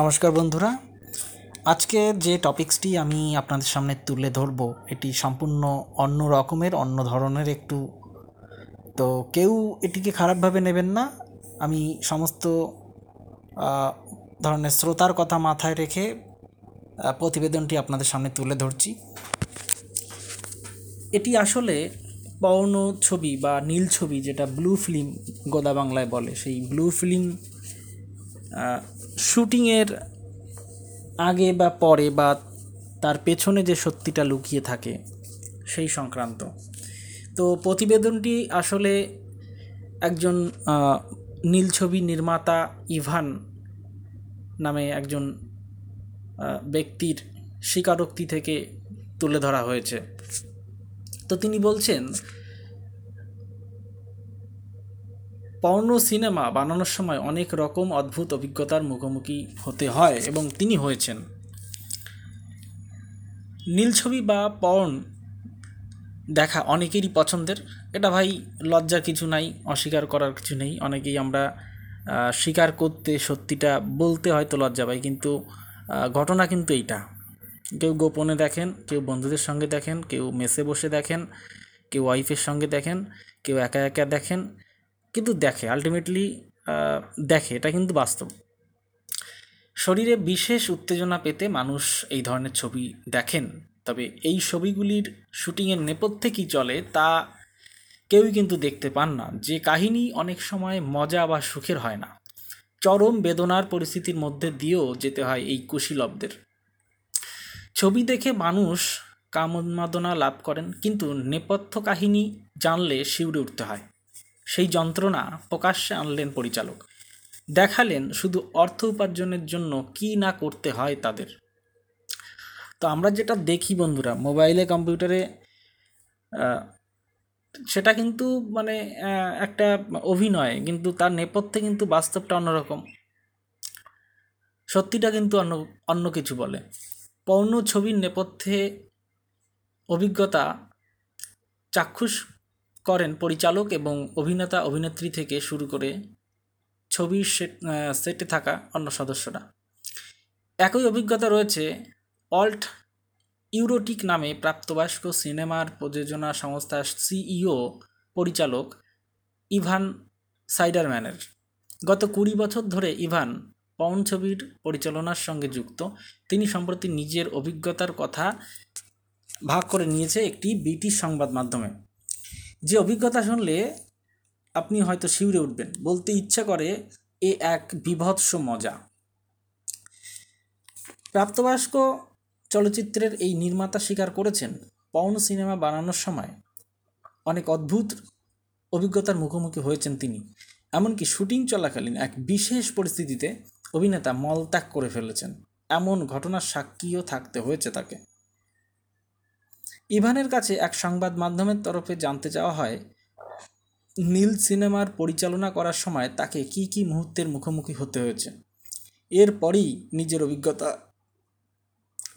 নমস্কার বন্ধুরা। আজকে যে টপিক্সটি আমি আপনাদের সামনে তুলে ধরব, এটি সম্পূর্ণ অন্য রকমের, অন্য ধরনের একটু। তো কেউ এটিকে খারাপভাবে নেবেন না। আমি সমস্ত ধরনের শ্রোতার কথা মাথায় রেখে প্রতিবেদনটি আপনাদের সামনে তুলে ধরছি। এটি আসলে পর্ণ ছবি বা নীল ছবি, যেটা ব্লু ফিল্ম গোদা বাংলায় বলে। সেই ব্লু ফিল্ম শুটিংয়ের আগে বা পরে বা তার পেছনে যে সত্যিটা লুকিয়ে থাকে, সেই সংক্রান্ত। তো প্রতিবেদনটি আসলে একজন নীল ছবি নির্মাতা ইভান নামে একজন ব্যক্তির স্বীকারোক্তি থেকে তুলে ধরা হয়েছে। তো তিনি বলছেন পর্ণ সিনেমা বানানোর সময় অনেক রকম অদ্ভুত অভিজ্ঞতার মুখোমুখি হতে হয় এবং তিনি হয়েছেন। নীল ছবি বা পর্ন দেখা অনেকেরই পছন্দের। এটা ভাই লজ্জা কিছু নাই, অস্বীকার করার কিছু নেই। অনেকেই আমরা স্বীকার করতে সত্যিটা বলতে হয়তো লজ্জা পাই, কিন্তু ঘটনা কিন্তু এইটা। কেউ গোপনে দেখেন, কেউ বন্ধুদের সঙ্গে দেখেন, কেউ মেসে বসে দেখেন, কেউ ওয়াইফের সঙ্গে দেখেন, কেউ একা একা দেখেন কিন্তু দেখে আলটিমেটলি দেখে, এটা কিন্তু বাস্তব। শরীরে বিশেষ উত্তেজনা পেতে মানুষ এই ধরনের ছবি দেখেন, তবে এই ছবিগুলির শুটিংয়ের নেপথ্যে কী চলে তা কেউই কিন্তু দেখতে পান না। যে কাহিনী অনেক সময় মজা বা সুখের হয় না। চরম বেদনার পরিস্থিতির মধ্যে দিয়েও যেতে হয় এই কুশীলবদের। ছবি দেখে মানুষ কামোন্মাদনা লাভ করেন, কিন্তু নেপথ্য কাহিনী জানলে শিউরে উঠতে হয়। সেই যন্ত্রণা প্রকাশ্যে আনলেন পরিচালক। দেখালেন শুধু অর্থ উপার্জনের জন্য কি না করতে হয় তাদের। তো আমরা যেটা দেখি বন্ধুরা, মোবাইলে, কম্পিউটারে সেটা কিন্তু মানে একটা অভিনয়, কিন্তু তার নেপথ্যে কিন্তু বাস্তবটা অন্যরকম। সত্যিটা কিন্তু অন্য অন্য কিছু বলে। পর্ণ ছবির নেপথ্যে অভিজ্ঞতা চাক্ষুষ করেন পরিচালক এবং অভিনেতা অভিনেত্রী থেকে শুরু করে ছবির সেটে থাকা অন্য সদস্যরা। একই অভিজ্ঞতা রয়েছে অল্ট ইউরোটিক নামে প্রাপ্তবয়স্ক সিনেমার প্রযোজনা সংস্থার সিইও পরিচালক ইভান সাইডারম্যানের। গত কুড়ি বছর ধরে ইভান পউন ছবির পরিচালনার সঙ্গে যুক্ত। তিনি সম্প্রতি নিজের অভিজ্ঞতার কথা ভাগ করে নিয়েছে একটি ব্রিটিশ সংবাদ মাধ্যমে। যে অভিজ্ঞতা শুনলে আপনি হয়তো শিউরে উঠবেন। বলতে ইচ্ছা করে এ এক বিভৎস মজা। প্রাপ্তবয়স্ক চলচ্চিত্রের এই নির্মাতা স্বীকার করেছেন পৌন সিনেমা বানানোর সময় অনেক অদ্ভুত অভিজ্ঞতার মুখোমুখি হয়েছেন তিনি। এমনকি শুটিং চলাকালীন এক বিশেষ পরিস্থিতিতে অভিনেতা মলত্যাগ করে ফেলেছেন। এমন ঘটনার সাক্ষীও থাকতে হয়েছে তাকে। ইভানের কাছে এক সংবাদ মাধ্যমের তরফে জানতে চাওয়া হয়, নীল সিনেমার পরিচালনা করার সময় তাকে কি কি মুহূর্তের মুখোমুখি হতে হয়েছে। এরপরই নিজের অভিজ্ঞতা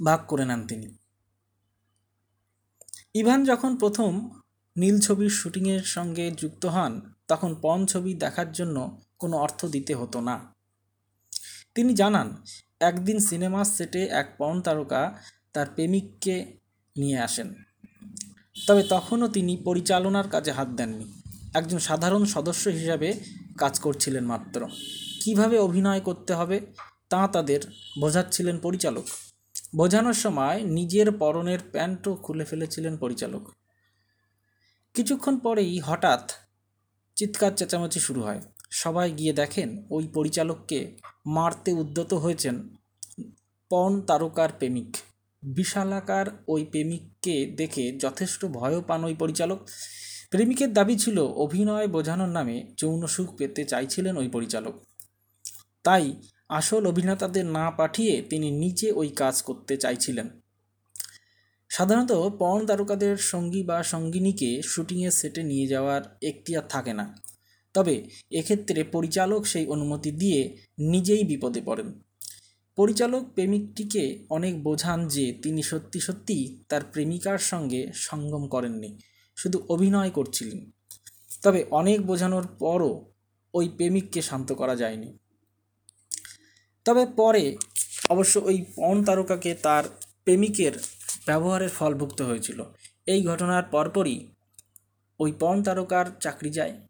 ভাগ করে নেন তিনি। ইভান যখন প্রথম নীল ছবির শুটিংয়ের সঙ্গে যুক্ত হন, তখন পণ ছবি দেখার জন্য কোনো অর্থ দিতে হতো না। তিনি জানান, একদিন সিনেমার সেটে এক পণ তারকা তার প্রেমিককে নিয়ে আসেন। তবে তখনও তিনি পরিচালনার কাজে হাত দেননি। একজন সাধারণ সদস্য হিসাবে কাজ করছিলেন মাত্র। কীভাবে অভিনয় করতে হবে তা তাদের বোঝাচ্ছিলেন পরিচালক। বোঝানোর সময় নিজের পরনের প্যান্টও খুলে ফেলেছিলেন পরিচালক। কিছুক্ষণ পরেই হঠাৎ চিৎকার চেঁচামেচি শুরু হয়। সবাই গিয়ে দেখেন ওই পরিচালককে মারতে উদ্যত হয়েছেন পণ তারকার প্রেমিক। বিশালাকার ওই প্রেমিককে দেখে যথেষ্ট ভয়ও পান ওই পরিচালক। প্রেমিকের দাবি ছিল অভিনয় বোঝানোর নামে যৌন সুখ পেতে চাইছিলেন ওই পরিচালক। তাই আসল অভিনেতাদের না পাঠিয়ে তিনি নিজে ওই কাজ করতে চাইছিলেন। সাধারণত পর্ন তারকাদের সঙ্গী বা সঙ্গিনীকে শুটিংয়ের সেটে নিয়ে যাওয়ার এখতিয়ার থাকে না। তবে এক্ষেত্রে পরিচালক সেই অনুমতি দিয়ে নিজেই বিপদে পড়েন। পরিচালক প্রেমিকটিকে অনেক বোঝান যে তিনি সত্যি সত্যি তার প্রেমিকার সঙ্গে সঙ্গম করেননি, শুধু অভিনয় করছিলেন। তবে অনেক বোঝানোর পরও ওই প্রেমিককে শান্ত করা যায়নি। তবে পরে অবশ্য ওই পণ তারকাকে তার প্রেমিকের ব্যবহারের ফল ভুগতে হয়েছিল। এই ঘটনার পরপরই ওই পণ তারকার চাকরি যায়।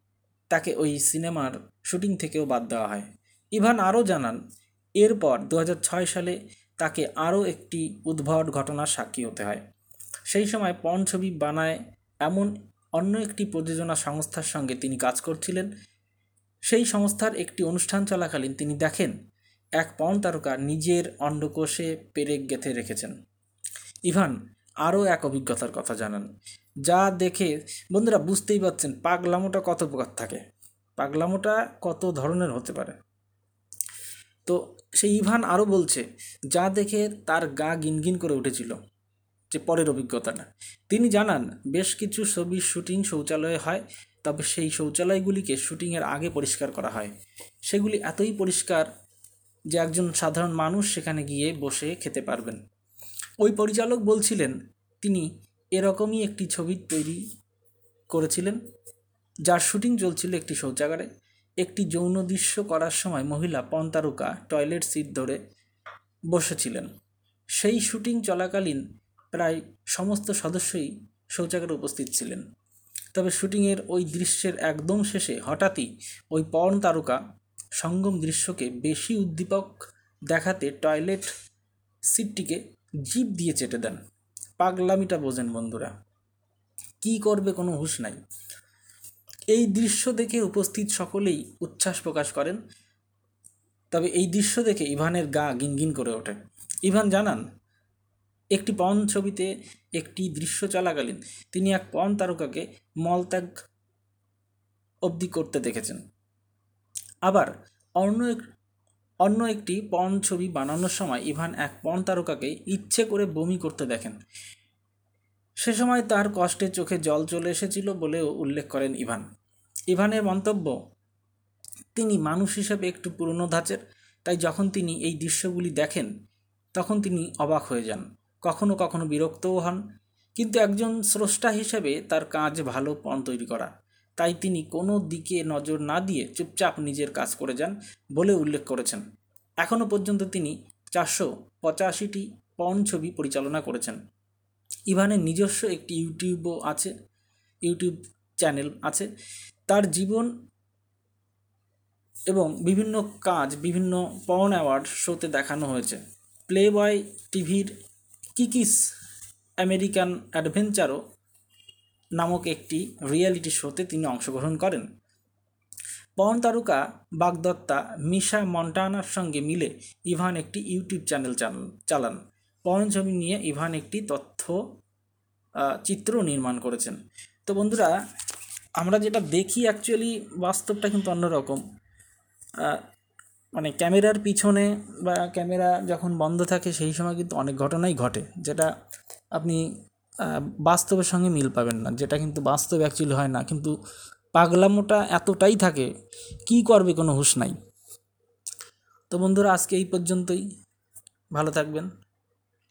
তাকে ওই সিনেমার শুটিং থেকেও বাদ দেওয়া হয়। ইভান আরও জানান এরপর দু হাজার ছয় সালে তাকে আরও একটি উদ্ভট ঘটনার সাক্ষী হতে হয়। সেই সময় পণ ছবি বানায় এমন অন্য একটি প্রযোজনা সংস্থার সঙ্গে তিনি কাজ করছিলেন। সেই সংস্থার একটি অনুষ্ঠান চলাকালীন তিনি দেখেন, এক পণ তারকা নিজের অন্ডকোষে পেরেক গেঁথে রেখেছেন। ইভান, আরও এক অভিজ্ঞতার কথা জানান, যা দেখে বন্ধুরা বুঝতেই পারছেন পাগলামোটা কত প্রকার থাকে। পাগলামোটা কত ধরনের হতে পারে। তো সেই ইভান আরও বলছে, যা দেখে তার গা গিনগিন করে উঠেছিল, যে পরের অভিজ্ঞতাটা। তিনি জানান, বেশ কিছু ছবির শুটিং শৌচালয়ে হয়, তবে সেই শৌচালয়গুলিকে শুটিংয়ের আগে পরিষ্কার করা হয়। সেগুলি এতই পরিষ্কার যে একজন সাধারণ মানুষ সেখানে গিয়ে বসে খেতে পারবেন। ওই পরিচালক বলছিলেন, তিনি এরকমই একটি ছবি তৈরি করেছিলেন, যার শুটিং চলছিল একটি শৌচাগারে। একটি যৌন দৃশ্য করার সময় মহিলা পন্তারুকা টয়লেট সিট ধরে বসেছিলেন। সেই শুটিং চলাকালীন প্রায় সমস্ত সদস্যই শৌচাগারে উপস্থিত ছিলেন। তবে শুটিংয়ের ওই দৃশ্যের একদম শেষে হঠাৎই ওই পর্ন তারকা সঙ্গম দৃশ্যকে বেশি উদ্দীপক দেখাতে টয়লেট সিটটিকে জিপ দিয়ে চেটে দেন। পাগলামিটা বোঝেন বন্ধুরা। কি করবে কোনো হুঁশ নাই। এই দৃশ্য দেখে উপস্থিত সকলেই উচ্ছ্বাস প্রকাশ করেন। তবে এই দৃশ্য দেখে ইভানের গা গিনগিন করে ওঠে। ইভান জানান, একটি পণ ছবিতে একটি দৃশ্য চলাকালীন তিনি এক পণ তারকাকে মলত্যাগ অবধি করতে দেখেছেন। আবার অন্য এক, অন্য একটি পণ ছবি বানানোর সময় ইভান এক পণ তারকাকে ইচ্ছে করে বমি করতে দেখেন। সে সময় তার কষ্টে চোখে জল চলে এসেছিল বলেও উল্লেখ করেন ইভান। ইভানের মন্তব্য, তিনি মানুষ হিসেবে একটু পুরনো ধাঁচের। তাই যখন তিনি এই দৃশ্যগুলি দেখেন, তখন তিনি অবাক হয়ে যান। কখনো কখনো বিরক্তও হন। কিন্তু একজন স্রষ্টা হিসেবে তার কাজ ভালো পণ তৈরি করা। তাই তিনি কোনো দিকে নজর না দিয়ে চুপচাপ নিজের কাজ করে যান বলে উল্লেখ করেছেন। এখনও পর্যন্ত তিনি চারশো পঁচাশিটি পণ ছবি পরিচালনা করেছেন। ইভানের নিজস্ব একটি ইউটিউবও আছে, ইউটিউব চ্যানেল আছে। তার জীবন এবং বিভিন্ন কাজ, বিভিন্ন পর্ন অ্যাওয়ার্ড শোতে দেখানো হয়েছে। প্লে বয় টিভির কিকিস আমেরিকান অ্যাডভেঞ্চারও নামক একটি রিয়েলিটি শোতে তিনি অংশগ্রহণ করেন। পর্ন তারকা বাগদত্তা মিশা মন্টানার সঙ্গে মিলে ইভান একটি ইউটিউব চ্যানেল চালান। পর্ন ছবি নিয়ে ইভান একটি তথ্য চিত্র নির্মাণ করেছেন। তো বন্ধুরা আমরা যেটা দেখি অ্যাকচুয়ালি বাস্তবটা কিন্তু অন্যরকম। মানে ক্যামেরার পিছনে বা ক্যামেরা যখন বন্ধ থাকে সেই সময় কিন্তু অনেক ঘটনাই ঘটে, যেটা আপনি বাস্তবের সঙ্গে মিল পাবেন না, যেটা কিন্তু বাস্তব অ্যাকচুয়ালি হয় না। কিন্তু পাগলামোটা এতটাই থাকে, কি করবে কোনো হুঁশ নাই। তো বন্ধুরা, আজকে এই পর্যন্তই। ভালো থাকবেন।